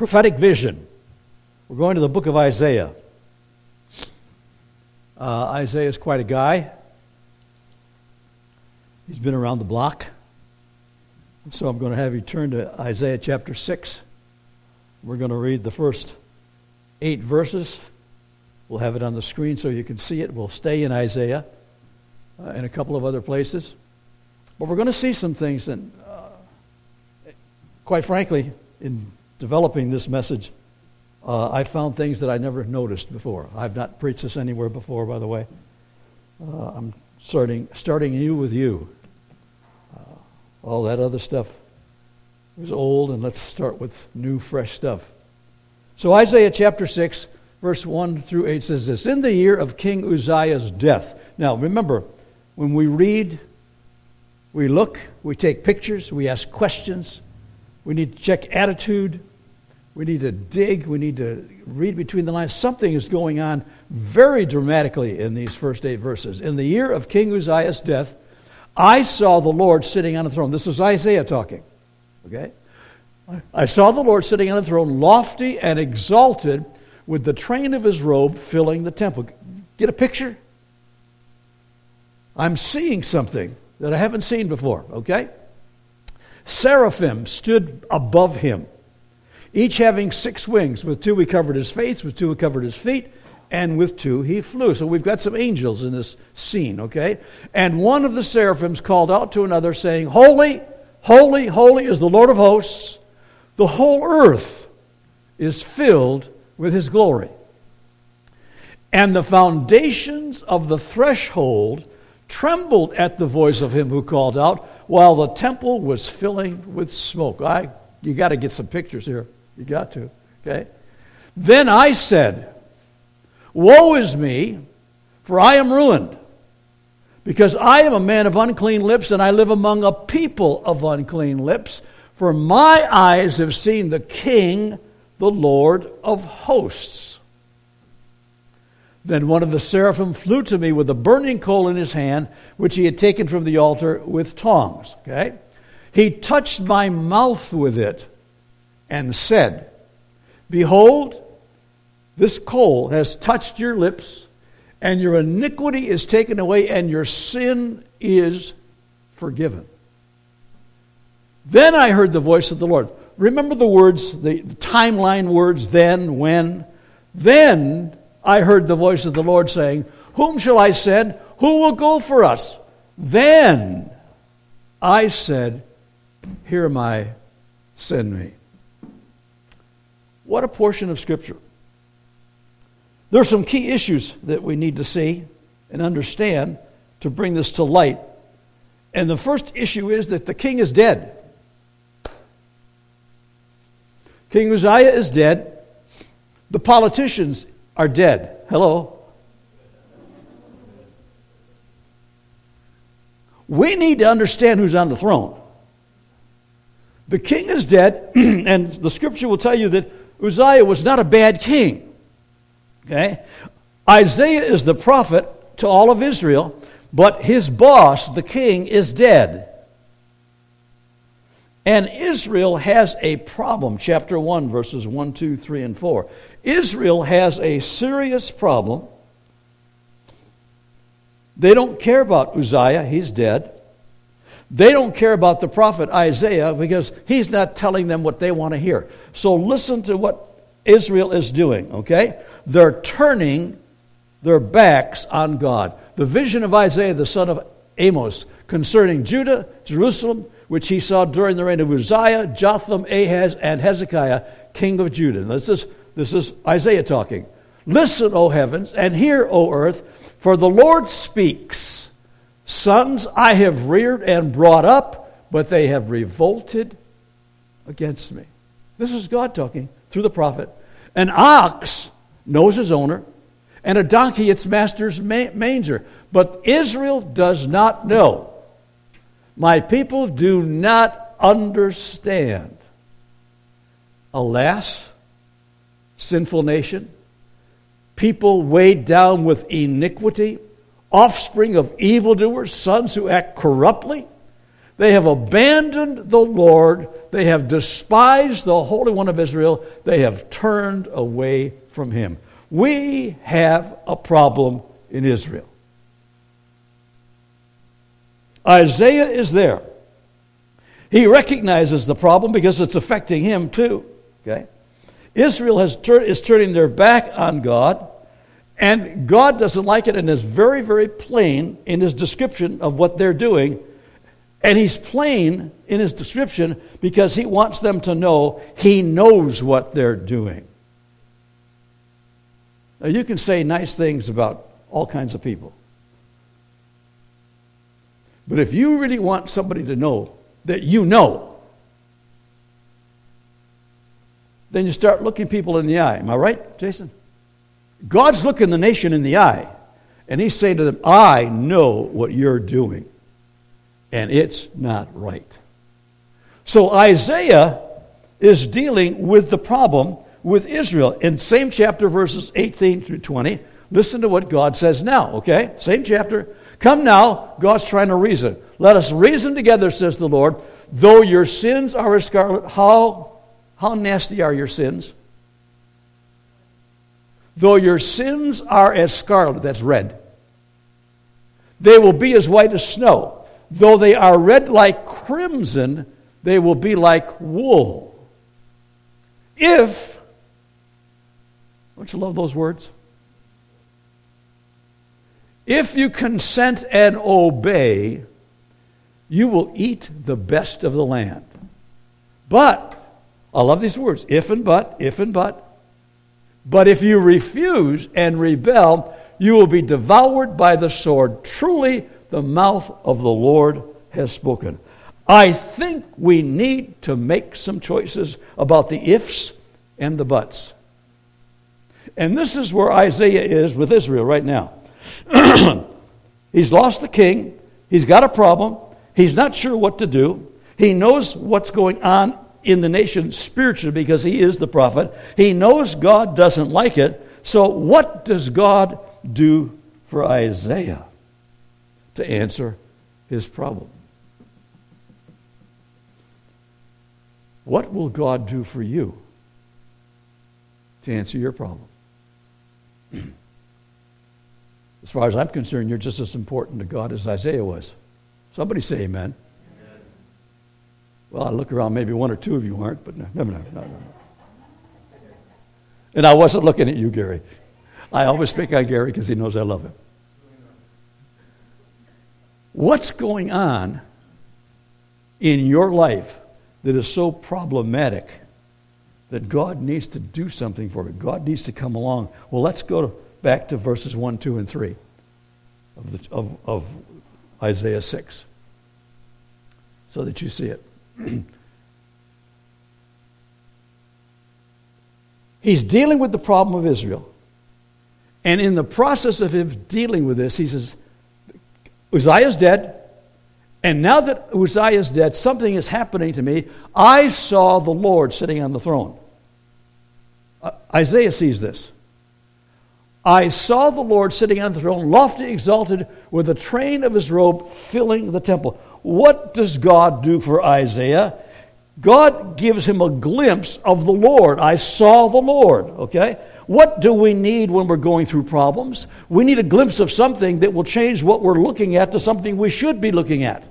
prophetic vision. We're going to the book of Isaiah. Uh, Isaiah is quite a guy. He's been around the block. So I'm going to have you turn to Isaiah chapter 6. We're going to read the first eight verses. We'll have it on the screen so you can see it. We'll stay in Isaiah uh, and a couple of other places. But we're going to see some things, and uh, quite frankly, in developing this message, uh, I found things that I never noticed before. I've not preached this anywhere before, by the way. Uh, I'm starting, starting you with you. Uh, all that other stuff is old, and let's start with new, fresh stuff. So, Isaiah chapter 6, verse 1 through 8 says this In the year of King Uzziah's death. Now, remember, when we read, we look, we take pictures, we ask questions, we need to check attitude, we need to dig, we need to read between the lines. Something is going on very dramatically in these first eight verses. In the year of King Uzziah's death, I saw the Lord sitting on a throne. This is Isaiah talking. Okay? I saw the Lord sitting on a throne, lofty and exalted, with the train of his robe filling the temple. Get a picture? I'm seeing something that I haven't seen before, okay? Seraphim stood above him, each having six wings. With two he covered his face, with two he covered his feet, and with two he flew. So we've got some angels in this scene, okay? And one of the seraphims called out to another, saying, Holy, holy, holy is the Lord of hosts. The whole earth is filled with his glory. And the foundations of the threshold trembled at the voice of him who called out, while the temple was filling with smoke. I, you got to get some pictures here. You got to. Okay. Then I said, "Woe is me, for I am ruined, because I am a man of unclean lips, and I live among a people of unclean lips. For my eyes have seen the King, the Lord of hosts." Then one of the seraphim flew to me with a burning coal in his hand, which he had taken from the altar with tongs. Okay? He touched my mouth with it and said, Behold, this coal has touched your lips, and your iniquity is taken away, and your sin is forgiven. Then I heard the voice of the Lord. Remember the words, the, the timeline words, then, when? Then I heard the voice of the Lord saying, Whom shall I send? Who will go for us? Then I said, Here am I, send me. What a portion of Scripture. There are some key issues that we need to see and understand to bring this to light. And the first issue is that the king is dead. King Uzziah is dead. The politicians are dead. Hello? We need to understand who's on the throne. The king is dead, and the scripture will tell you that Uzziah was not a bad king. Okay? Isaiah is the prophet to all of Israel, but his boss, the king, is dead. And Israel has a problem. Chapter 1, verses 1, 2, 3, and 4. Israel has a serious problem. They don't care about Uzziah, he's dead. They don't care about the prophet Isaiah because he's not telling them what they want to hear. So listen to what Israel is doing, okay? They're turning their backs on God. The vision of Isaiah, the son of Amos, concerning Judah, Jerusalem, which he saw during the reign of Uzziah, Jotham, Ahaz, and Hezekiah, king of Judah. This is, this is Isaiah talking. Listen, O heavens, and hear, O earth, for the Lord speaks. Sons I have reared and brought up, but they have revolted against me. This is God talking through the prophet. An ox knows his owner, and a donkey its master's manger. But Israel does not know. My people do not understand. Alas, sinful nation, people weighed down with iniquity, offspring of evildoers, sons who act corruptly. They have abandoned the Lord. They have despised the Holy One of Israel. They have turned away from him. We have a problem in Israel. Isaiah is there. He recognizes the problem because it's affecting him too. Okay? Israel has tur- is turning their back on God, and God doesn't like it and is very, very plain in his description of what they're doing. And he's plain in his description because he wants them to know he knows what they're doing. Now, you can say nice things about all kinds of people. But if you really want somebody to know that you know, then you start looking people in the eye. Am I right, Jason? God's looking the nation in the eye, and He's saying to them, I know what you're doing, and it's not right. So Isaiah is dealing with the problem with Israel. In same chapter, verses 18 through 20, listen to what God says now, okay? Same chapter. Come now, God's trying to reason. Let us reason together, says the Lord. Though your sins are as scarlet, how, how nasty are your sins? Though your sins are as scarlet, that's red, they will be as white as snow. Though they are red like crimson, they will be like wool. If don't you love those words? If you consent and obey, you will eat the best of the land. But, I love these words if and but, if and but. But if you refuse and rebel, you will be devoured by the sword. Truly, the mouth of the Lord has spoken. I think we need to make some choices about the ifs and the buts. And this is where Isaiah is with Israel right now. He's lost the king. He's got a problem. He's not sure what to do. He knows what's going on in the nation spiritually because he is the prophet. He knows God doesn't like it. So, what does God do for Isaiah to answer his problem? What will God do for you to answer your problem? as far as I'm concerned, you're just as important to God as Isaiah was. Somebody say amen. Well, I look around, maybe one or two of you aren't, but no, no, no, no, no. And I wasn't looking at you, Gary. I always pick on Gary because he knows I love him. What's going on in your life that is so problematic that God needs to do something for it. God needs to come along. Well, let's go back to verses 1, 2, and 3 of, the, of, of Isaiah 6 so that you see it. He's dealing with the problem of Israel. And in the process of him dealing with this, he says, Uzziah's dead. And now that Uzziah is dead, something is happening to me. I saw the Lord sitting on the throne. Uh, Isaiah sees this. I saw the Lord sitting on the throne, lofty, exalted, with the train of his robe filling the temple. What does God do for Isaiah? God gives him a glimpse of the Lord. I saw the Lord, okay? What do we need when we're going through problems? We need a glimpse of something that will change what we're looking at to something we should be looking at.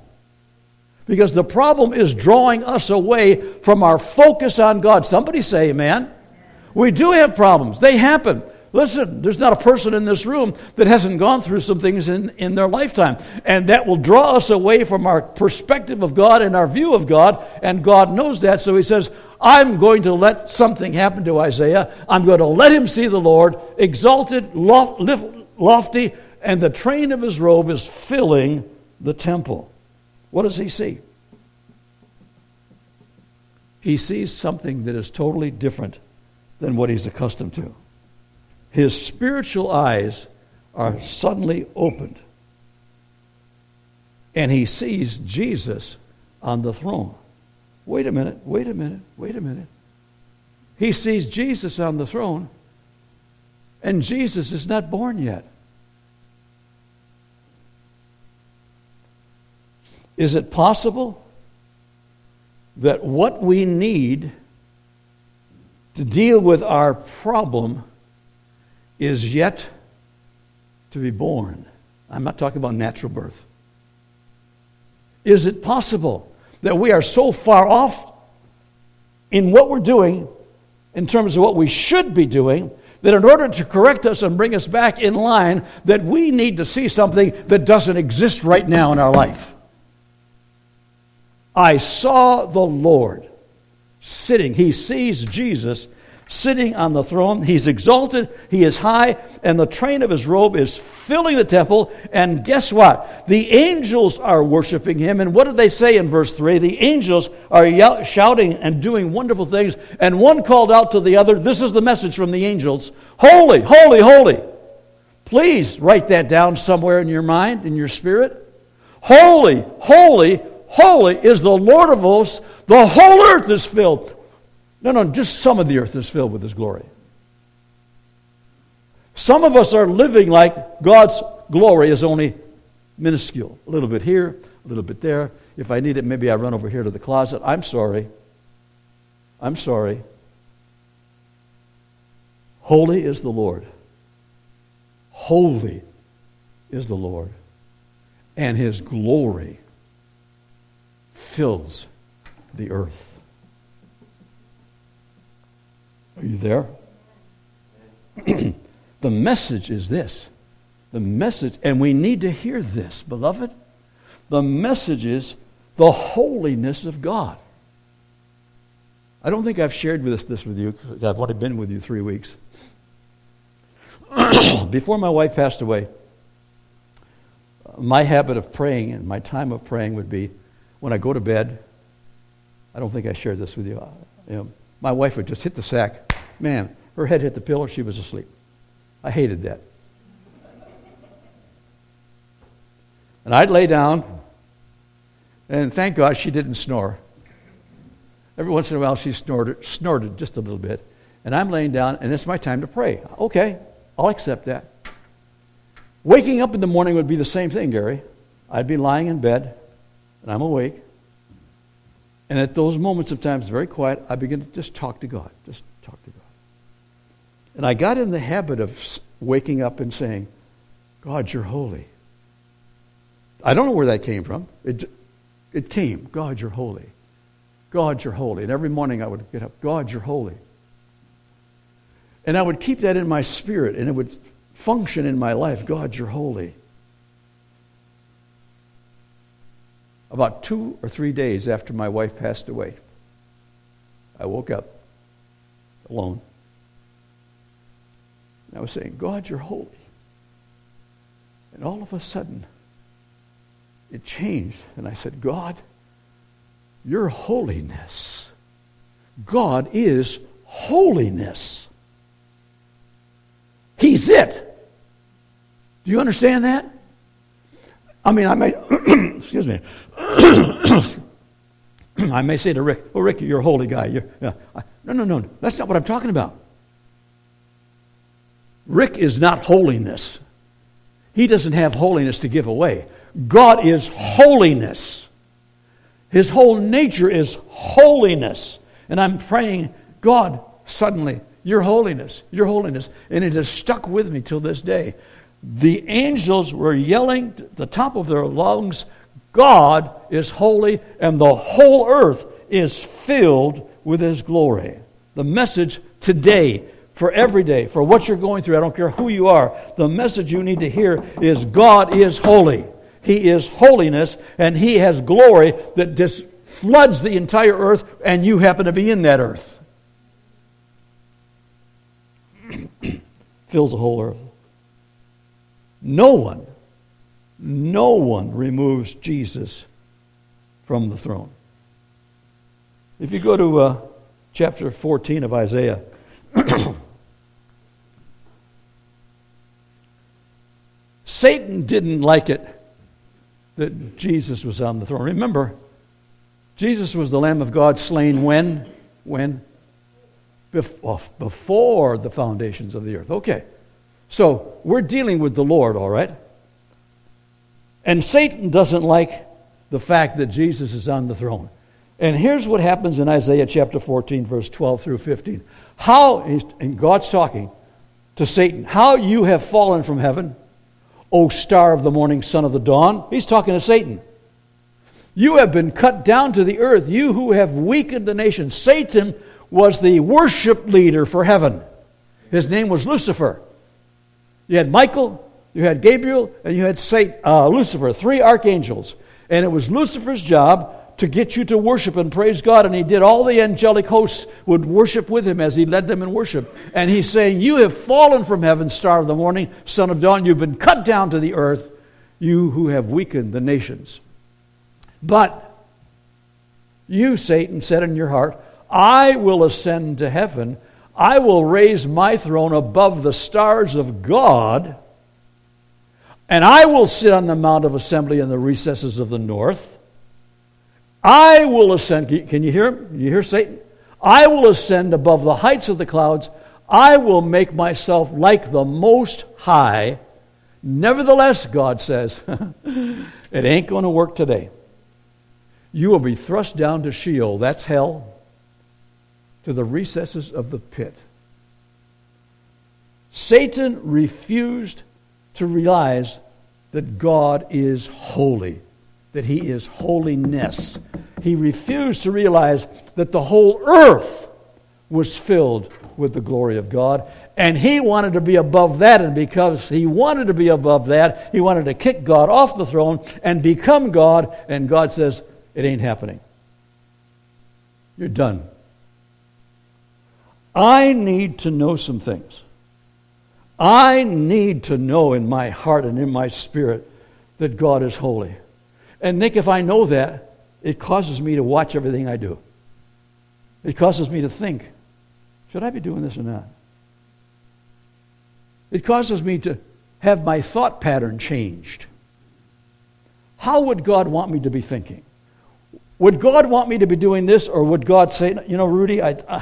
Because the problem is drawing us away from our focus on God. Somebody say, Amen. We do have problems, they happen. Listen, there's not a person in this room that hasn't gone through some things in, in their lifetime. And that will draw us away from our perspective of God and our view of God. And God knows that. So He says, I'm going to let something happen to Isaiah. I'm going to let him see the Lord, exalted, lofty, and the train of his robe is filling the temple. What does he see? He sees something that is totally different than what he's accustomed to. His spiritual eyes are suddenly opened, and he sees Jesus on the throne. Wait a minute, wait a minute, wait a minute. He sees Jesus on the throne, and Jesus is not born yet. Is it possible that what we need to deal with our problem is yet to be born? I'm not talking about natural birth. Is it possible that we are so far off in what we're doing in terms of what we should be doing that in order to correct us and bring us back in line that we need to see something that doesn't exist right now in our life i saw the lord sitting he sees jesus sitting on the throne. He's exalted, he is high, and the train of his robe is filling the temple. And guess what? The angels are worshiping him. And what did they say in verse 3? The angels are yell- shouting and doing wonderful things. And one called out to the other, This is the message from the angels Holy, holy, holy. Please write that down somewhere in your mind, in your spirit. Holy, holy, holy is the Lord of hosts. The whole earth is filled no, no, just some of the earth is filled with His glory. Some of us are living like God's glory is only minuscule. A little bit here, a little bit there. If I need it, maybe I run over here to the closet. I'm sorry. I'm sorry. Holy is the Lord. Holy is the Lord. And His glory fills the earth. Are you there? the message is this. The message, and we need to hear this, beloved. The message is the holiness of God. I don't think I've shared this, this with you. I've only been with you three weeks. Before my wife passed away, my habit of praying and my time of praying would be when I go to bed. I don't think I shared this with you. you know, my wife would just hit the sack Man, her head hit the pillow, she was asleep. I hated that. And I'd lay down, and thank God she didn't snore. Every once in a while she snorted, snorted just a little bit. And I'm laying down, and it's my time to pray. Okay, I'll accept that. Waking up in the morning would be the same thing, Gary. I'd be lying in bed, and I'm awake. And at those moments of time, it's very quiet, I begin to just talk to God. Just talk to God. And I got in the habit of waking up and saying, God, you're holy. I don't know where that came from. It, it came, God, you're holy. God, you're holy. And every morning I would get up, God, you're holy. And I would keep that in my spirit and it would function in my life. God, you're holy. About two or three days after my wife passed away, I woke up alone. And I was saying, God, you're holy. And all of a sudden, it changed. And I said, God, your holiness. God is holiness. He's it. Do you understand that? I mean, I may, excuse me, I may say to Rick, oh, Rick, you're a holy guy. You're, yeah. No, no, no. That's not what I'm talking about. Rick is not holiness. He doesn't have holiness to give away. God is holiness. His whole nature is holiness. And I'm praying, God, suddenly, your holiness, your holiness. And it has stuck with me till this day. The angels were yelling at the top of their lungs, God is holy, and the whole earth is filled with His glory. The message today for every day, for what you're going through. I don't care who you are. The message you need to hear is God is holy. He is holiness, and He has glory that just floods the entire earth, and you happen to be in that earth. Fills the whole earth. No one, no one removes Jesus from the throne. If you go to uh, chapter 14 of Isaiah, Satan didn't like it that Jesus was on the throne. Remember, Jesus was the Lamb of God slain when? When? Oh, before the foundations of the earth. Okay. So we're dealing with the Lord, all right? And Satan doesn't like the fact that Jesus is on the throne. And here's what happens in Isaiah chapter 14, verse 12 through 15. How, and God's talking to Satan, how you have fallen from heaven, O star of the morning, son of the dawn. He's talking to Satan. You have been cut down to the earth, you who have weakened the nation. Satan was the worship leader for heaven. His name was Lucifer. You had Michael, you had Gabriel, and you had Satan, uh, Lucifer, three archangels. And it was Lucifer's job to get you to worship and praise God. And he did. All the angelic hosts would worship with him as he led them in worship. And he's saying, You have fallen from heaven, star of the morning, son of dawn. You've been cut down to the earth, you who have weakened the nations. But you, Satan, said in your heart, I will ascend to heaven. I will raise my throne above the stars of God, and I will sit on the Mount of Assembly in the recesses of the north. I will ascend. Can you hear him? You hear Satan? I will ascend above the heights of the clouds. I will make myself like the Most High. Nevertheless, God says, it ain't going to work today. You will be thrust down to Sheol, that's hell, to the recesses of the pit. Satan refused to realize that God is holy, that he is holiness. He refused to realize that the whole earth was filled with the glory of God. And he wanted to be above that. And because he wanted to be above that, he wanted to kick God off the throne and become God. And God says, it ain't happening. You're done. I need to know some things. I need to know in my heart and in my spirit that God is holy. And Nick, if I know that, it causes me to watch everything I do. It causes me to think, should I be doing this or not? It causes me to have my thought pattern changed. How would God want me to be thinking? Would God want me to be doing this, or would God say, you know, Rudy, I, uh,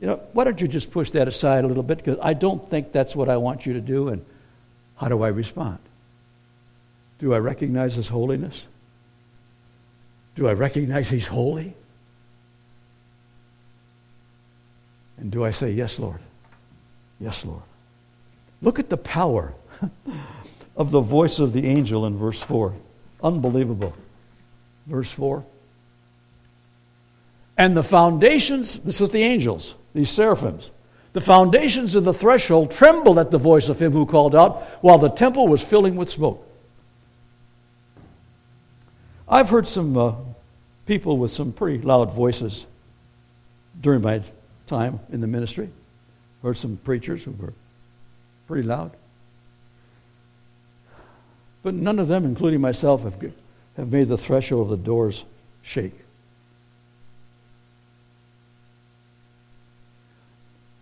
you know, why don't you just push that aside a little bit? Because I don't think that's what I want you to do. And how do I respond? Do I recognize His holiness? Do I recognize He's holy? And do I say, Yes, Lord? Yes, Lord. Look at the power of the voice of the angel in verse 4. Unbelievable. Verse 4. And the foundations, this is the angels, these seraphims, the foundations of the threshold trembled at the voice of him who called out while the temple was filling with smoke. I've heard some uh, people with some pretty loud voices during my time in the ministry. Heard some preachers who were pretty loud. But none of them, including myself, have, have made the threshold of the doors shake.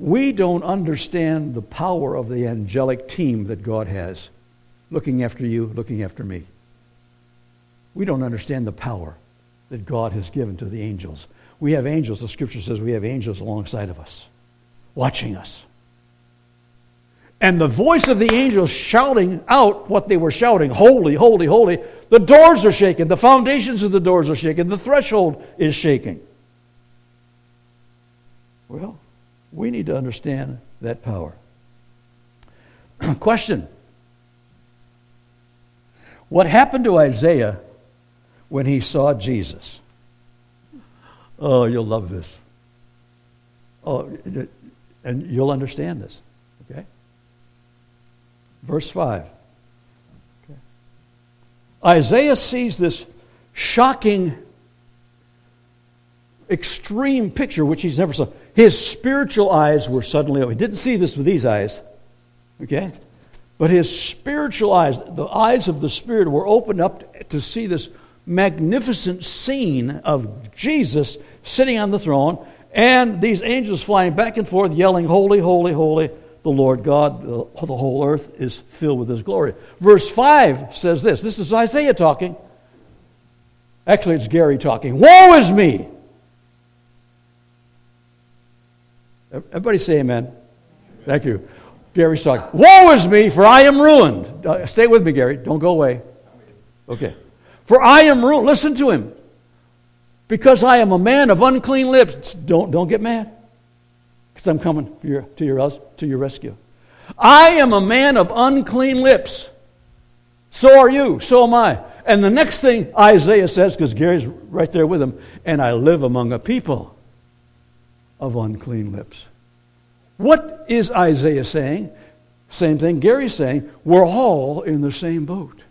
We don't understand the power of the angelic team that God has looking after you, looking after me. We don't understand the power that God has given to the angels. We have angels, the scripture says we have angels alongside of us, watching us. And the voice of the angels shouting out what they were shouting Holy, holy, holy. The doors are shaking. The foundations of the doors are shaking. The threshold is shaking. Well, we need to understand that power. Question What happened to Isaiah when he saw Jesus? Oh, you'll love this. Oh, and you'll understand this. Okay? Verse 5. Okay. Isaiah sees this shocking extreme picture which he's never saw. His spiritual eyes were suddenly open. He didn't see this with these eyes, okay? But his spiritual eyes, the eyes of the Spirit, were opened up to see this magnificent scene of Jesus sitting on the throne and these angels flying back and forth, yelling, Holy, holy, holy, the Lord God, the, whole earth is filled with his glory. Verse 5 says this this is Isaiah talking. Actually, it's Gary talking. Woe is me! Everybody say amen. Thank you. Gary's talking. Woe is me, for I am ruined. Uh, stay with me, Gary. Don't go away. Okay. For I am ruined. Listen to him. Because I am a man of unclean lips. Don't, don't get mad. Because I'm coming to your, to, your, to your rescue. I am a man of unclean lips. So are you. So am I. And the next thing Isaiah says, because Gary's right there with him, and I live among a people of unclean lips. What is Isaiah saying? Same thing Gary's saying. We're all in the same boat.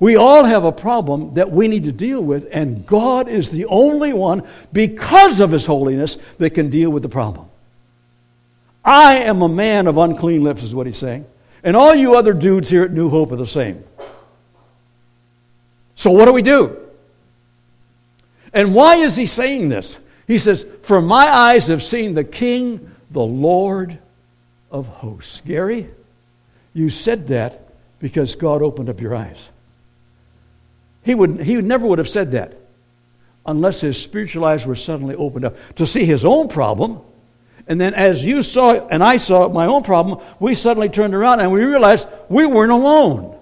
We all have a problem that we need to deal with, and God is the only one, because of His holiness, that can deal with the problem. I am a man of unclean lips, is what he's saying. And all you other dudes here at New Hope are the same. So, what do we do? And why is he saying this? He says, For my eyes have seen the King, the Lord of hosts. Gary, you said that because God opened up your eyes. He, would, he never would have said that unless his spiritual eyes were suddenly opened up to see his own problem. And then, as you saw and I saw my own problem, we suddenly turned around and we realized we weren't alone.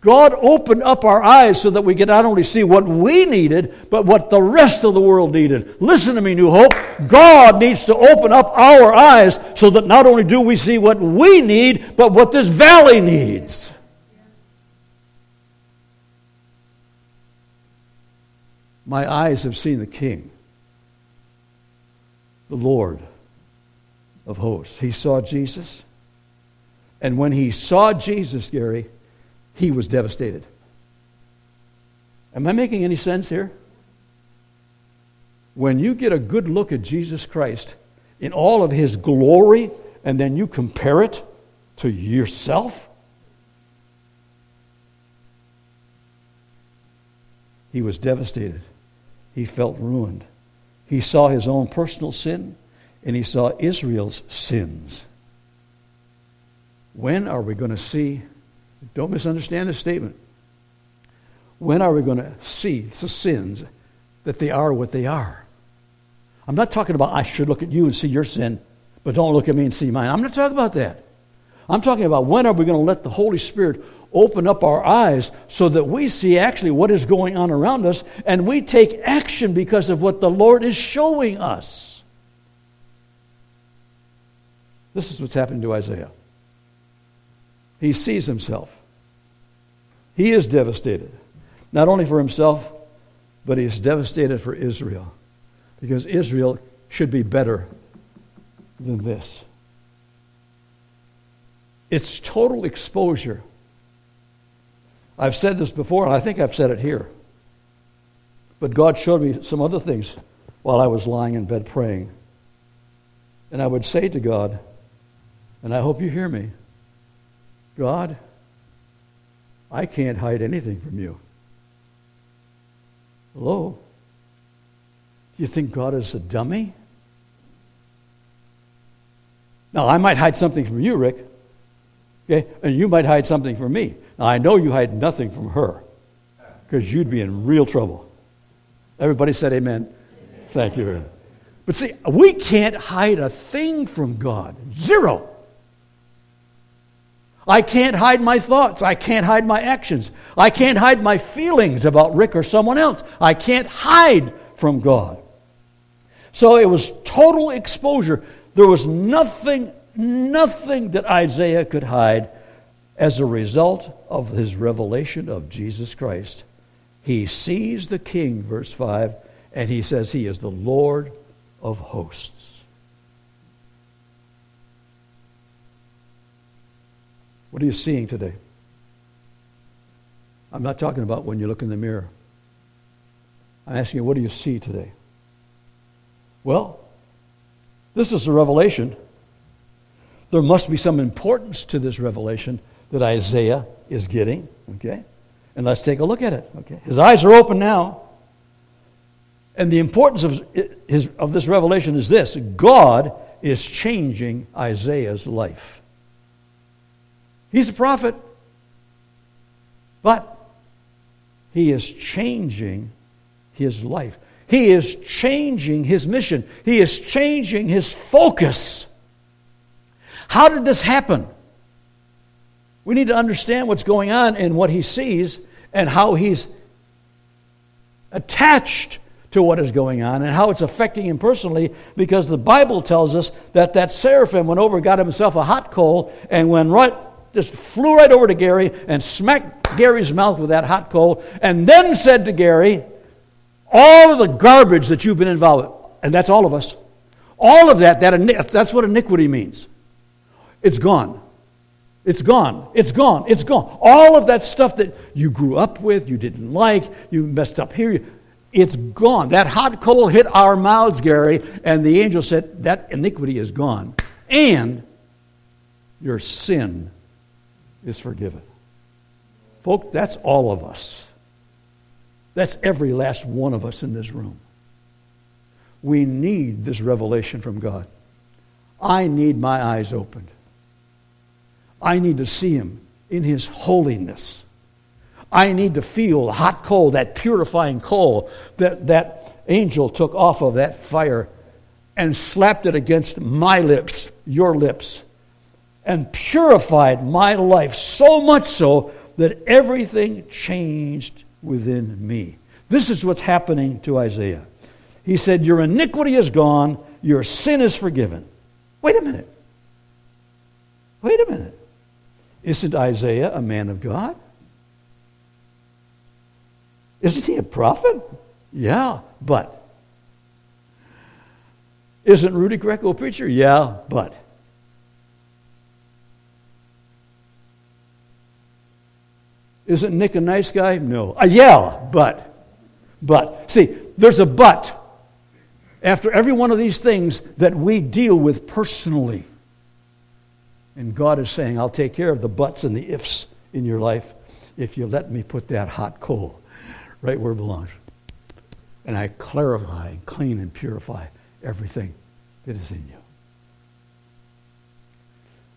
God opened up our eyes so that we could not only see what we needed, but what the rest of the world needed. Listen to me, New Hope. God needs to open up our eyes so that not only do we see what we need, but what this valley needs. My eyes have seen the King, the Lord of hosts. He saw Jesus. And when he saw Jesus, Gary, he was devastated. Am I making any sense here? When you get a good look at Jesus Christ in all of his glory, and then you compare it to yourself, he was devastated. He felt ruined. He saw his own personal sin, and he saw Israel's sins. When are we going to see don't misunderstand this statement. When are we going to see the sins that they are what they are? I'm not talking about I should look at you and see your sin, but don't look at me and see mine. I'm not talking about that. I'm talking about when are we going to let the Holy Spirit open up our eyes so that we see actually what is going on around us and we take action because of what the Lord is showing us. This is what's happened to Isaiah. He sees himself. He is devastated, not only for himself, but he's devastated for Israel. Because Israel should be better than this. It's total exposure. I've said this before, and I think I've said it here. But God showed me some other things while I was lying in bed praying. And I would say to God, and I hope you hear me God, I can't hide anything from you. Hello? Do you think God is a dummy? Now, I might hide something from you, Rick. Okay? And you might hide something from me. I know you hide nothing from her because you'd be in real trouble. Everybody said amen. amen. Thank you. But see, we can't hide a thing from God. Zero. I can't hide my thoughts. I can't hide my actions. I can't hide my feelings about Rick or someone else. I can't hide from God. So it was total exposure. There was nothing, nothing that Isaiah could hide as a result of his revelation of Jesus Christ. He sees the king, verse 5, and he says he is the Lord of hosts. What are you seeing today? I'm not talking about when you look in the mirror. I'm asking you, what do you see today? Well, this is a revelation. There must be some importance to this revelation that Isaiah is getting, okay? And let's take a look at it, okay? His eyes are open now. And the importance of, his, of this revelation is this God is changing Isaiah's life. He's a prophet. But he is changing his life. He is changing his mission. He is changing his focus. How did this happen? We need to understand what's going on and what he sees and how he's attached to what is going on and how it's affecting him personally because the Bible tells us that that seraphim went over, got himself a hot coal, and went right, just flew right over to Gary and smacked Gary's mouth with that hot coal, and then said to Gary, All of the garbage that you've been involved with, and that's all of us, all of that, that that's what iniquity means. It's gone. It's gone. It's gone. It's gone. All of that stuff that you grew up with, you didn't like, you messed up here, it's gone. That hot coal hit our mouths, Gary, and the angel said, That iniquity is gone. And your sin is forgiven. Folks, that's all of us. That's every last one of us in this room. We need this revelation from God. I need my eyes opened. I need to see Him in His holiness. I need to feel the hot coal, that purifying coal that that angel took off of that fire and slapped it against my lips, your lips, and purified my life so much so that everything changed within me. This is what's happening to Isaiah. He said, Your iniquity is gone, your sin is forgiven. Wait a minute. Wait a minute. Isn't Isaiah a man of God? Isn't he a prophet? Yeah, but. Isn't Rudy Greco a preacher? Yeah, but. Isn't Nick a nice guy? No. Uh, yeah, but. But. See, there's a but after every one of these things that we deal with personally. And God is saying, I'll take care of the buts and the ifs in your life if you let me put that hot coal right where it belongs. And I clarify and clean and purify everything that is in you.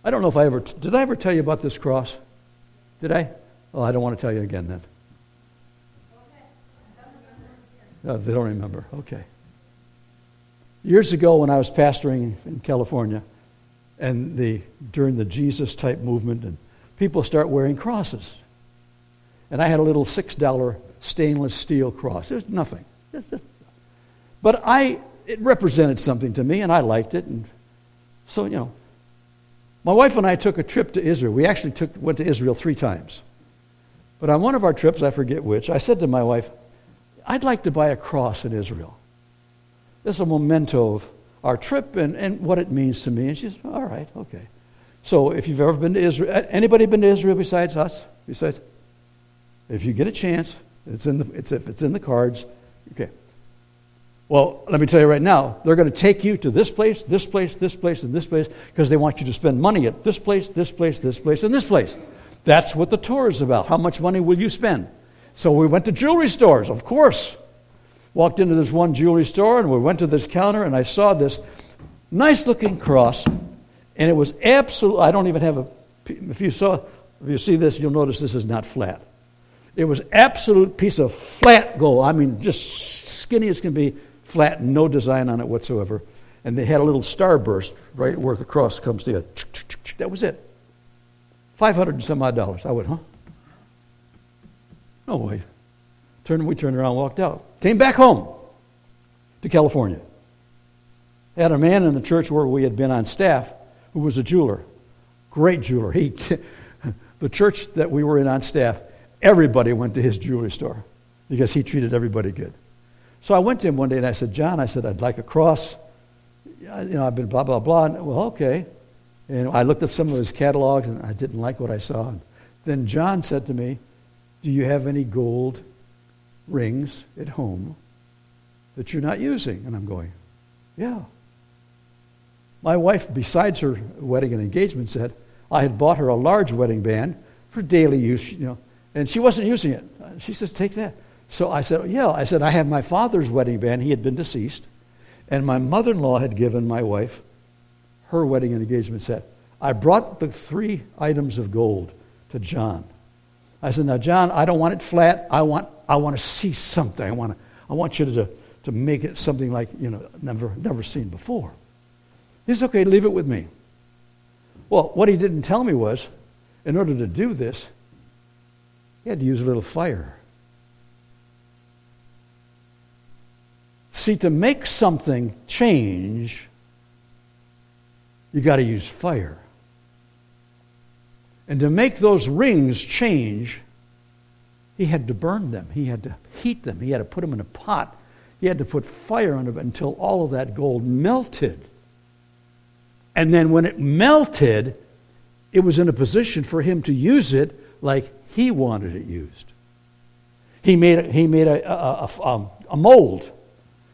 I don't know if I ever, did I ever tell you about this cross? Did I? Oh, I don't want to tell you again then. No, they don't remember. Okay. Years ago, when I was pastoring in California, and the, during the Jesus type movement, and people start wearing crosses. And I had a little $6 stainless steel cross. It was nothing. But I, it represented something to me, and I liked it. And so, you know, my wife and I took a trip to Israel. We actually took, went to Israel three times. But on one of our trips, I forget which, I said to my wife, I'd like to buy a cross in Israel. It's a memento of our trip and, and what it means to me. And she said, all right, okay. So if you've ever been to Israel, anybody been to Israel besides us? He Besides, if you get a chance, it's in the, it's, if it's in the cards. Okay. Well, let me tell you right now, they're going to take you to this place, this place, this place, and this place because they want you to spend money at this place, this place, this place, and this place. That's what the tour is about. How much money will you spend? So we went to jewelry stores, of course. Walked into this one jewelry store and we went to this counter and I saw this nice looking cross and it was absolute. I don't even have a. If you saw, if you see this, you'll notice this is not flat. It was absolute piece of flat gold. I mean, just skinny as can be, flat, no design on it whatsoever. And they had a little starburst right where the cross comes to together. That was it. 500 and some odd dollars. I went, huh? No way. Turned, we turned around walked out. Came back home to California. Had a man in the church where we had been on staff who was a jeweler. Great jeweler. He, the church that we were in on staff, everybody went to his jewelry store because he treated everybody good. So I went to him one day and I said, John, I said, I'd like a cross. You know, I've been blah, blah, blah. And, well, okay. And I looked at some of his catalogs and I didn't like what I saw. And then John said to me, Do you have any gold rings at home that you're not using? And I'm going, Yeah. My wife, besides her wedding and engagement, said, I had bought her a large wedding band for daily use, you know, and she wasn't using it. She says, Take that. So I said, Yeah. I said, I have my father's wedding band. He had been deceased. And my mother in law had given my wife her wedding and engagement set. I brought the three items of gold to John. I said, Now, John, I don't want it flat. I want, I want to see something. I want, to, I want you to, to make it something like, you know, never, never seen before. He said, Okay, leave it with me. Well, what he didn't tell me was in order to do this, he had to use a little fire. See, to make something change, you got to use fire. And to make those rings change, he had to burn them. He had to heat them. He had to put them in a pot. He had to put fire on them until all of that gold melted. And then when it melted, it was in a position for him to use it like he wanted it used. He made a, he made a, a, a, a um, mold.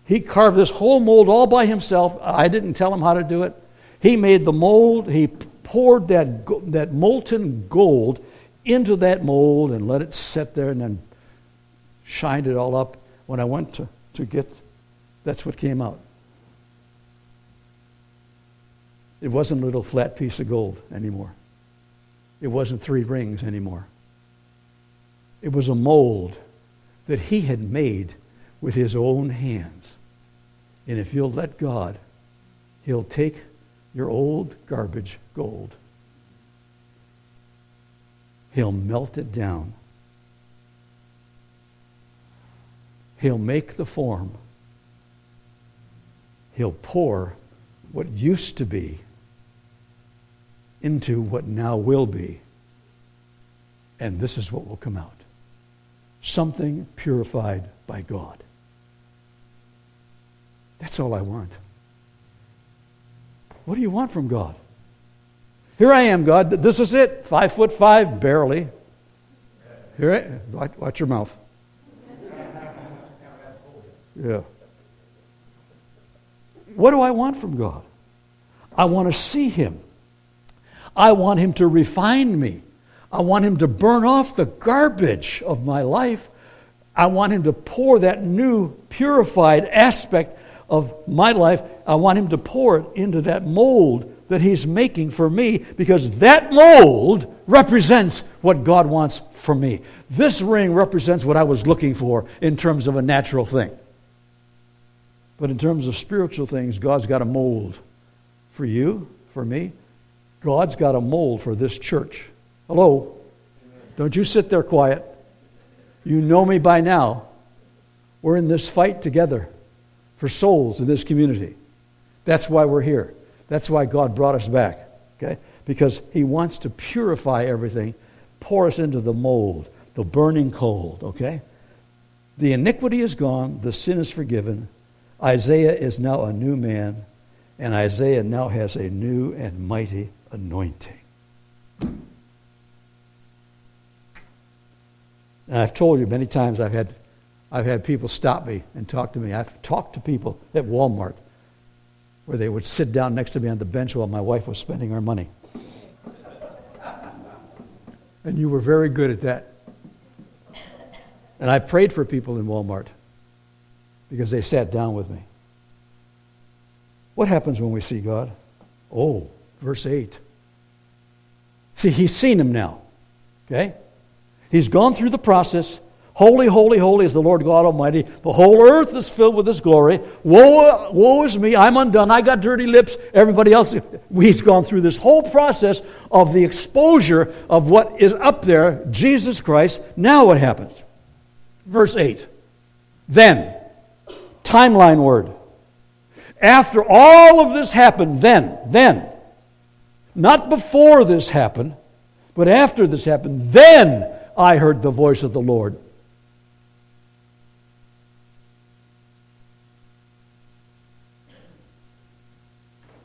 He carved this whole mold all by himself. I didn't tell him how to do it. He made the mold. He poured that, that molten gold into that mold and let it sit there and then shined it all up. When I went to, to get, that's what came out. It wasn't a little flat piece of gold anymore. It wasn't three rings anymore. It was a mold that he had made with his own hands. And if you'll let God, he'll take your old garbage gold. He'll melt it down. He'll make the form. He'll pour what used to be into what now will be. And this is what will come out something purified by God. That's all I want. What do you want from God? Here I am, God. This is it. Five foot five, barely. Here I, watch, watch your mouth. Yeah. What do I want from God? I want to see Him. I want Him to refine me. I want Him to burn off the garbage of my life. I want Him to pour that new, purified aspect of my life. I want Him to pour it into that mold that He's making for me because that mold represents what God wants for me. This ring represents what I was looking for in terms of a natural thing. But in terms of spiritual things, God's got a mold for you, for me, God's got a mold for this church. Hello? Don't you sit there quiet. You know me by now. We're in this fight together for souls in this community. That's why we're here. That's why God brought us back. Okay? Because He wants to purify everything, pour us into the mold, the burning cold. Okay? The iniquity is gone, the sin is forgiven. Isaiah is now a new man, and Isaiah now has a new and mighty anointing. And I've told you many times I've had, I've had people stop me and talk to me. I've talked to people at Walmart where they would sit down next to me on the bench while my wife was spending her money. And you were very good at that. And I prayed for people in Walmart because they sat down with me. What happens when we see God? Oh, verse 8. See, he's seen him now. Okay? He's gone through the process. Holy, holy, holy is the Lord God Almighty. The whole earth is filled with His glory. Woe, woe is me. I'm undone. I got dirty lips. Everybody else. He's gone through this whole process of the exposure of what is up there, Jesus Christ. Now what happens? Verse 8. Then, timeline word. After all of this happened, then, then, not before this happened, but after this happened, then I heard the voice of the Lord.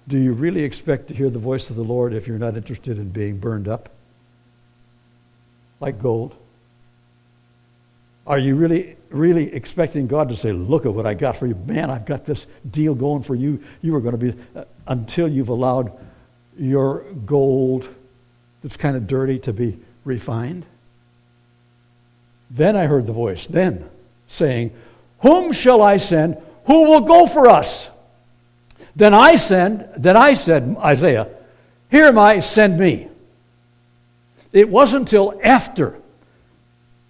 Do you really expect to hear the voice of the Lord if you're not interested in being burned up like gold? Are you really, really expecting God to say, Look at what I got for you? Man, I've got this deal going for you. You are going to be, uh, until you've allowed your gold that's kind of dirty to be refined. Then I heard the voice, then saying, Whom shall I send? Who will go for us? Then I send, then I said, Isaiah, Here am I, send me. It wasn't until after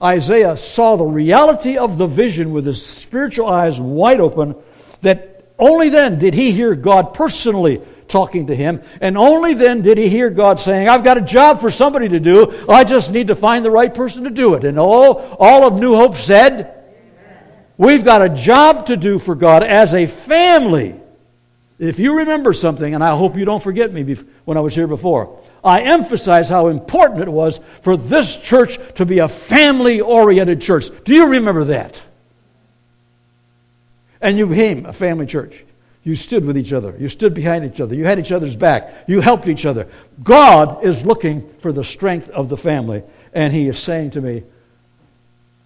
Isaiah saw the reality of the vision with his spiritual eyes wide open that only then did he hear God personally talking to him. And only then did he hear God saying, I've got a job for somebody to do. I just need to find the right person to do it. And all, all of New Hope said, We've got a job to do for God as a family. If you remember something, and I hope you don't forget me when I was here before, I emphasized how important it was for this church to be a family oriented church. Do you remember that? And you became a family church. You stood with each other. You stood behind each other. You had each other's back. You helped each other. God is looking for the strength of the family. And He is saying to me,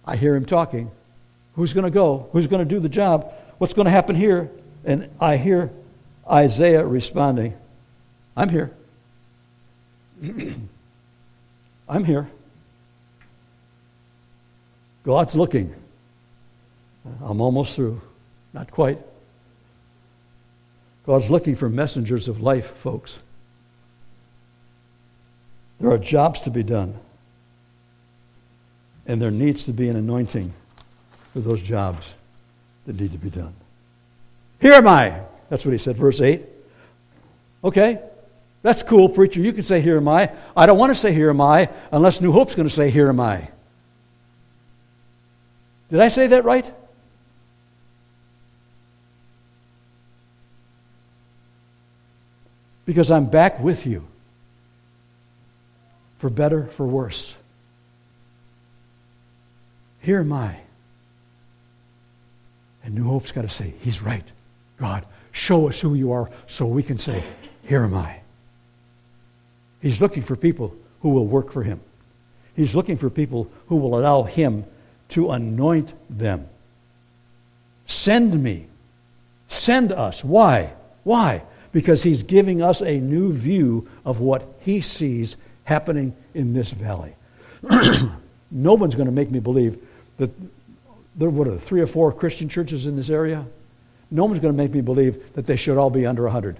I hear Him talking. Who's going to go? Who's going to do the job? What's going to happen here? And I hear Isaiah responding, I'm here. I'm here. God's looking. I'm almost through. Not quite. God's looking for messengers of life, folks. There are jobs to be done. And there needs to be an anointing for those jobs that need to be done. Here am I. That's what he said, verse 8. Okay, that's cool, preacher. You can say, Here am I. I don't want to say, Here am I, unless New Hope's going to say, Here am I. Did I say that right? Because I'm back with you. For better, for worse. Here am I. And New Hope's got to say, He's right. God, show us who you are so we can say, Here am I. He's looking for people who will work for Him. He's looking for people who will allow Him to anoint them. Send me. Send us. Why? Why? Because He's giving us a new view of what He sees happening in this valley. no one's going to make me believe that there were three or four Christian churches in this area. No one's going to make me believe that they should all be under 100,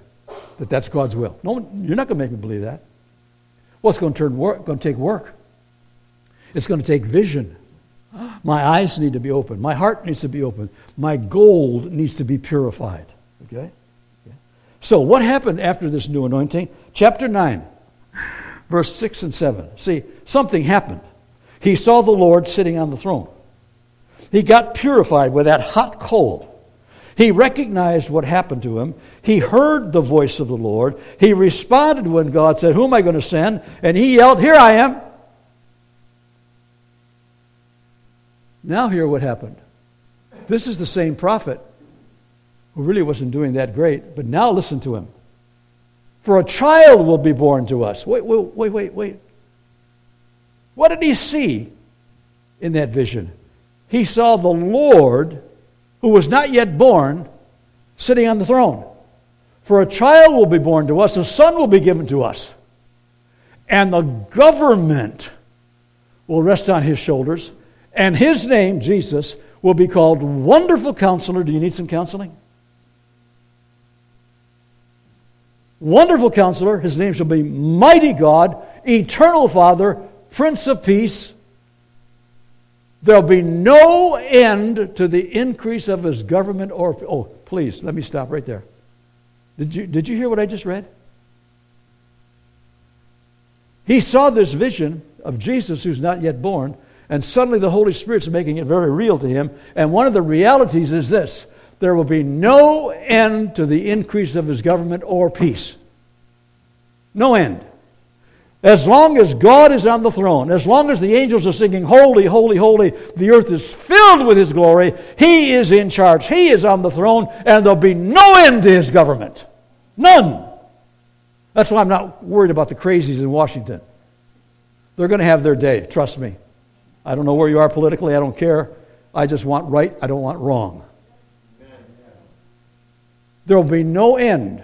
that that's God's will. No one, you're not going to make me believe that. Well, it's going to, turn work, going to take work. It's going to take vision. My eyes need to be open. My heart needs to be open. My gold needs to be purified. Okay? So, what happened after this new anointing? Chapter 9, verse 6 and 7. See, something happened. He saw the Lord sitting on the throne. He got purified with that hot coal. He recognized what happened to him. He heard the voice of the Lord. He responded when God said, Who am I going to send? And he yelled, Here I am. Now, hear what happened. This is the same prophet who really wasn't doing that great, but now listen to him. For a child will be born to us. Wait, wait, wait, wait, wait. What did he see in that vision? he saw the Lord, who was not yet born, sitting on the throne. For a child will be born to us, a son will be given to us, and the government will rest on his shoulders, and his name, Jesus, will be called Wonderful Counselor. Do you need some counseling? Wonderful Counselor, his name shall be Mighty God, Eternal Father, Prince of Peace. There'll be no end to the increase of his government or. Oh, please, let me stop right there. Did you, did you hear what I just read? He saw this vision of Jesus who's not yet born, and suddenly the Holy Spirit's making it very real to him. And one of the realities is this there will be no end to the increase of his government or peace. No end. As long as God is on the throne, as long as the angels are singing, Holy, Holy, Holy, the earth is filled with His glory, He is in charge, He is on the throne, and there'll be no end to His government. None. That's why I'm not worried about the crazies in Washington. They're going to have their day, trust me. I don't know where you are politically, I don't care. I just want right, I don't want wrong. There will be no end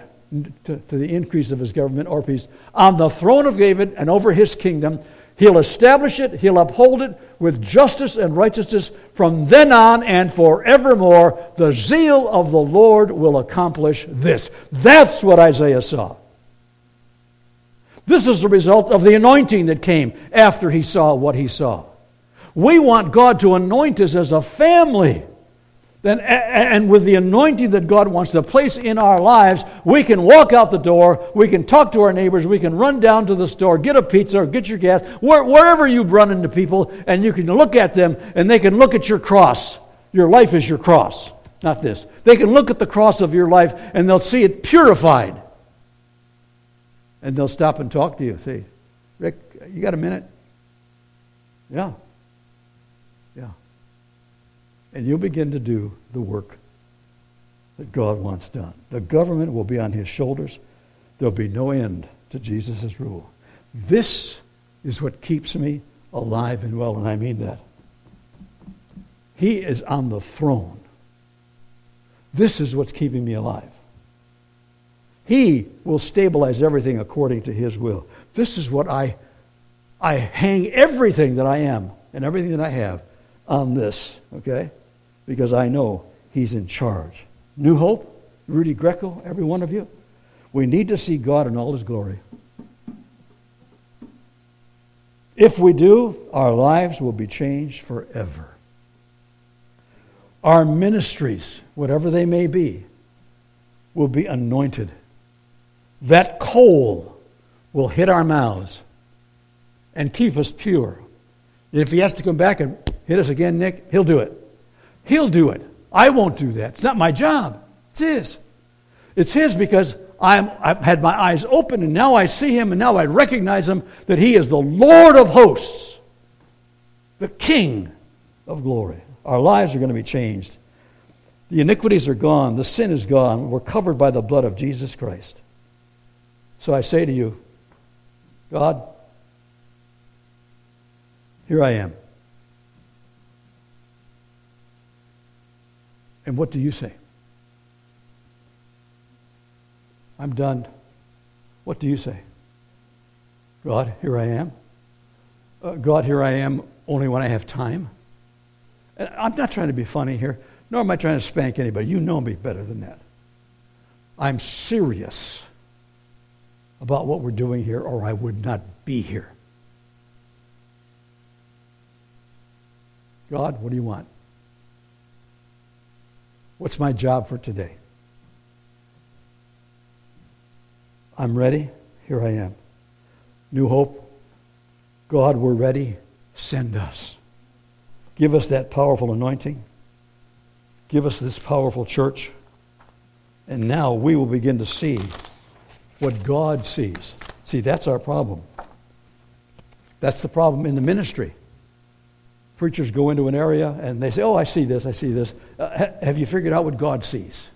to, to the increase of his government or peace. On the throne of David and over his kingdom, he'll establish it, he'll uphold it with justice and righteousness from then on and forevermore. The zeal of the Lord will accomplish this. That's what Isaiah saw. This is the result of the anointing that came after he saw what he saw. We want God to anoint us as a family then and with the anointing that God wants to place in our lives, we can walk out the door, we can talk to our neighbors, we can run down to the store, get a pizza or get your gas, wherever you run into people, and you can look at them and they can look at your cross. Your life is your cross, not this. They can look at the cross of your life and they'll see it purified. And they'll stop and talk to you. Say, Rick, you got a minute? Yeah. And you'll begin to do the work that God wants done. The government will be on his shoulders. There'll be no end to Jesus' rule. This is what keeps me alive and well, and I mean that. He is on the throne. This is what's keeping me alive. He will stabilize everything according to His will. This is what I, I hang everything that I am and everything that I have on this, okay? Because I know He's in charge. New Hope, Rudy Greco, every one of you, we need to see God in all His glory. If we do, our lives will be changed forever. Our ministries, whatever they may be, will be anointed. That coal will hit our mouths and keep us pure. If he has to come back and hit us again, Nick, he'll do it. He'll do it. I won't do that. It's not my job. It's his. It's his because I'm, I've had my eyes open and now I see him and now I recognize him that he is the Lord of hosts, the King of glory. Our lives are going to be changed. The iniquities are gone. The sin is gone. We're covered by the blood of Jesus Christ. So I say to you, God, here I am. And what do you say? I'm done. What do you say? God, here I am. Uh, God, here I am only when I have time. I'm not trying to be funny here, nor am I trying to spank anybody. You know me better than that. I'm serious about what we're doing here, or I would not be here. God, what do you want? What's my job for today? I'm ready. Here I am. New hope. God, we're ready. Send us. Give us that powerful anointing. Give us this powerful church. And now we will begin to see what God sees. See, that's our problem. That's the problem in the ministry. Preachers go into an area and they say, Oh, I see this, I see this. Uh, have you figured out what God sees?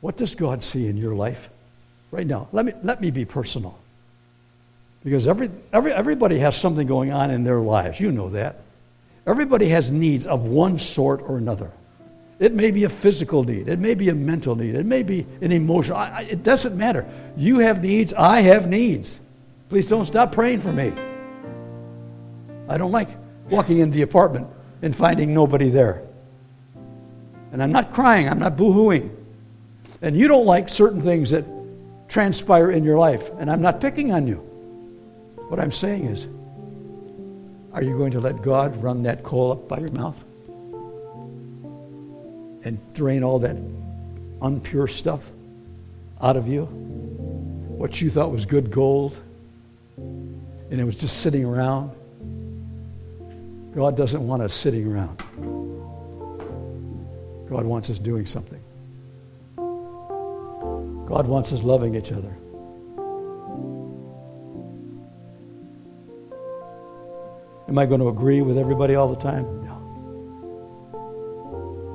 What does God see in your life right now? Let me, let me be personal. Because every, every, everybody has something going on in their lives. You know that. Everybody has needs of one sort or another. It may be a physical need. It may be a mental need. It may be an emotional. I, I, it doesn't matter. You have needs. I have needs. Please don't stop praying for me. I don't like walking in the apartment and finding nobody there. And I'm not crying. I'm not boo-hooing. And you don't like certain things that transpire in your life. And I'm not picking on you. What I'm saying is, are you going to let God run that coal up by your mouth? And drain all that unpure stuff out of you? What you thought was good gold, and it was just sitting around? God doesn't want us sitting around. God wants us doing something. God wants us loving each other. Am I going to agree with everybody all the time? No.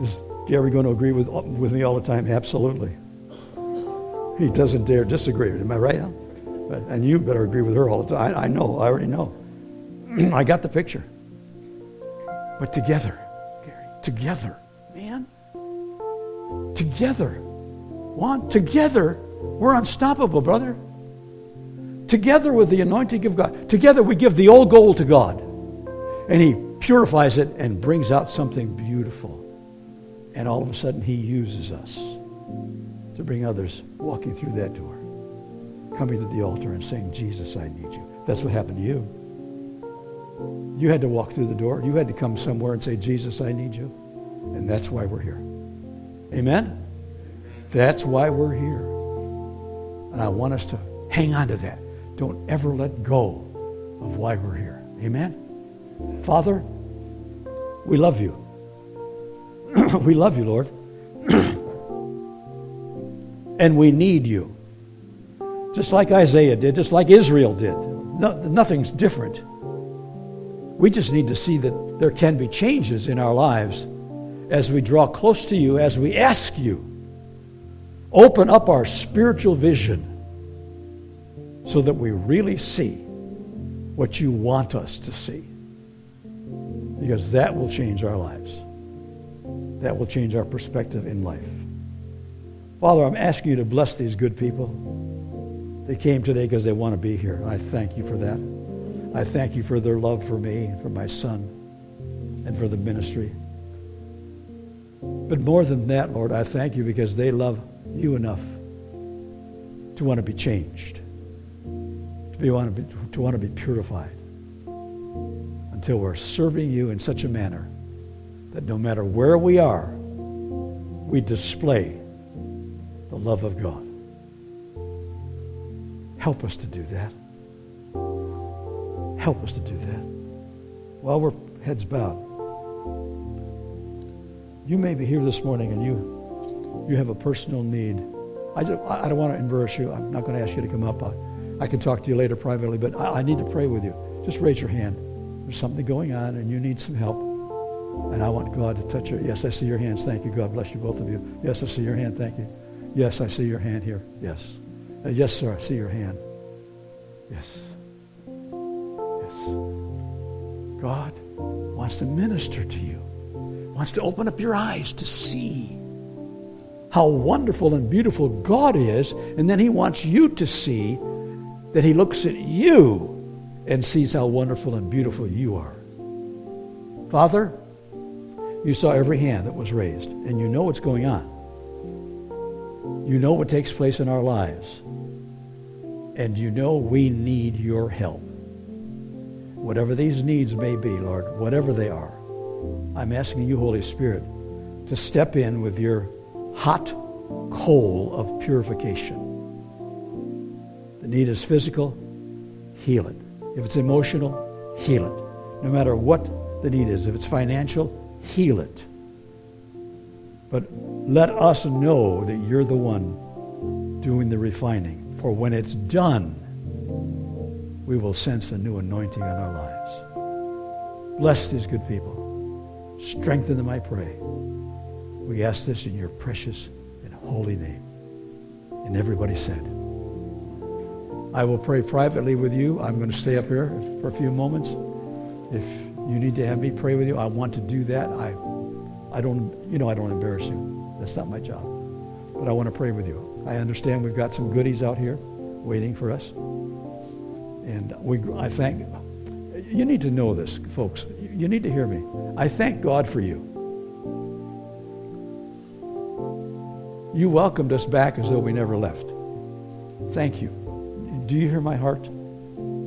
Is Gary going to agree with, with me all the time? Absolutely. He doesn't dare disagree. Am I right? And you better agree with her all the time. I, I know. I already know. I got the picture. But together, Gary, together, man. Together. One, together, we're unstoppable, brother. Together with the anointing of God. Together we give the old gold to God. And he purifies it and brings out something beautiful. And all of a sudden, he uses us to bring others walking through that door, coming to the altar and saying, Jesus, I need you. That's what happened to you. You had to walk through the door. You had to come somewhere and say, Jesus, I need you. And that's why we're here. Amen? That's why we're here. And I want us to hang on to that. Don't ever let go of why we're here. Amen? Father, we love you. we love you, Lord. and we need you. Just like Isaiah did, just like Israel did. No, nothing's different. We just need to see that there can be changes in our lives as we draw close to you, as we ask you. Open up our spiritual vision so that we really see what you want us to see. Because that will change our lives. That will change our perspective in life. Father, I'm asking you to bless these good people. They came today because they want to be here. And I thank you for that. I thank you for their love for me, for my son, and for the ministry. But more than that, Lord, I thank you because they love you enough to want to be changed, to, be, want to, be, to want to be purified until we're serving you in such a manner that no matter where we are, we display the love of God. Help us to do that. Help us to do that. While we're heads bowed, you may be here this morning and you, you have a personal need. I, just, I don't want to embarrass you. I'm not going to ask you to come up. I, I can talk to you later privately, but I, I need to pray with you. Just raise your hand. There's something going on and you need some help. And I want God to touch you. Yes, I see your hands. Thank you. God bless you, both of you. Yes, I see your hand. Thank you. Yes, I see your hand here. Yes. Uh, yes, sir. I see your hand. Yes. Yes. God wants to minister to you wants to open up your eyes to see how wonderful and beautiful God is, and then He wants you to see that He looks at you and sees how wonderful and beautiful you are. Father, you saw every hand that was raised, and you know what's going on. You know what takes place in our lives, and you know we need your help. Whatever these needs may be, Lord, whatever they are, I'm asking you, Holy Spirit, to step in with your hot coal of purification. The need is physical, heal it. If it's emotional, heal it. No matter what the need is, if it's financial, heal it. But let us know that you're the one doing the refining. For when it's done, we will sense a new anointing on our lives. Bless these good people. Strengthen them, I pray. We ask this in your precious and holy name. And everybody said, I will pray privately with you. I'm going to stay up here for a few moments. If you need to have me pray with you, I want to do that. I, I don't, you know, I don't embarrass you. That's not my job. But I want to pray with you. I understand we've got some goodies out here waiting for us. And we, I thank, you need to know this, folks. You need to hear me. I thank God for you. You welcomed us back as though we never left. Thank you. Do you hear my heart?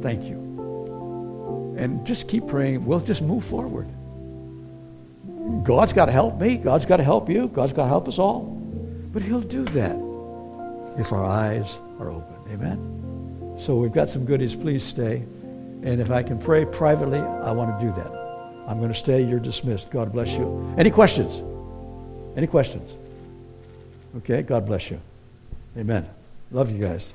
Thank you. And just keep praying. We'll just move forward. God's got to help me. God's got to help you. God's got to help us all. But He'll do that if our eyes are open. Amen? So we've got some goodies. Please stay. And if I can pray privately, I want to do that. I'm going to stay. You're dismissed. God bless you. Any questions? Any questions? Okay, God bless you. Amen. Love you guys.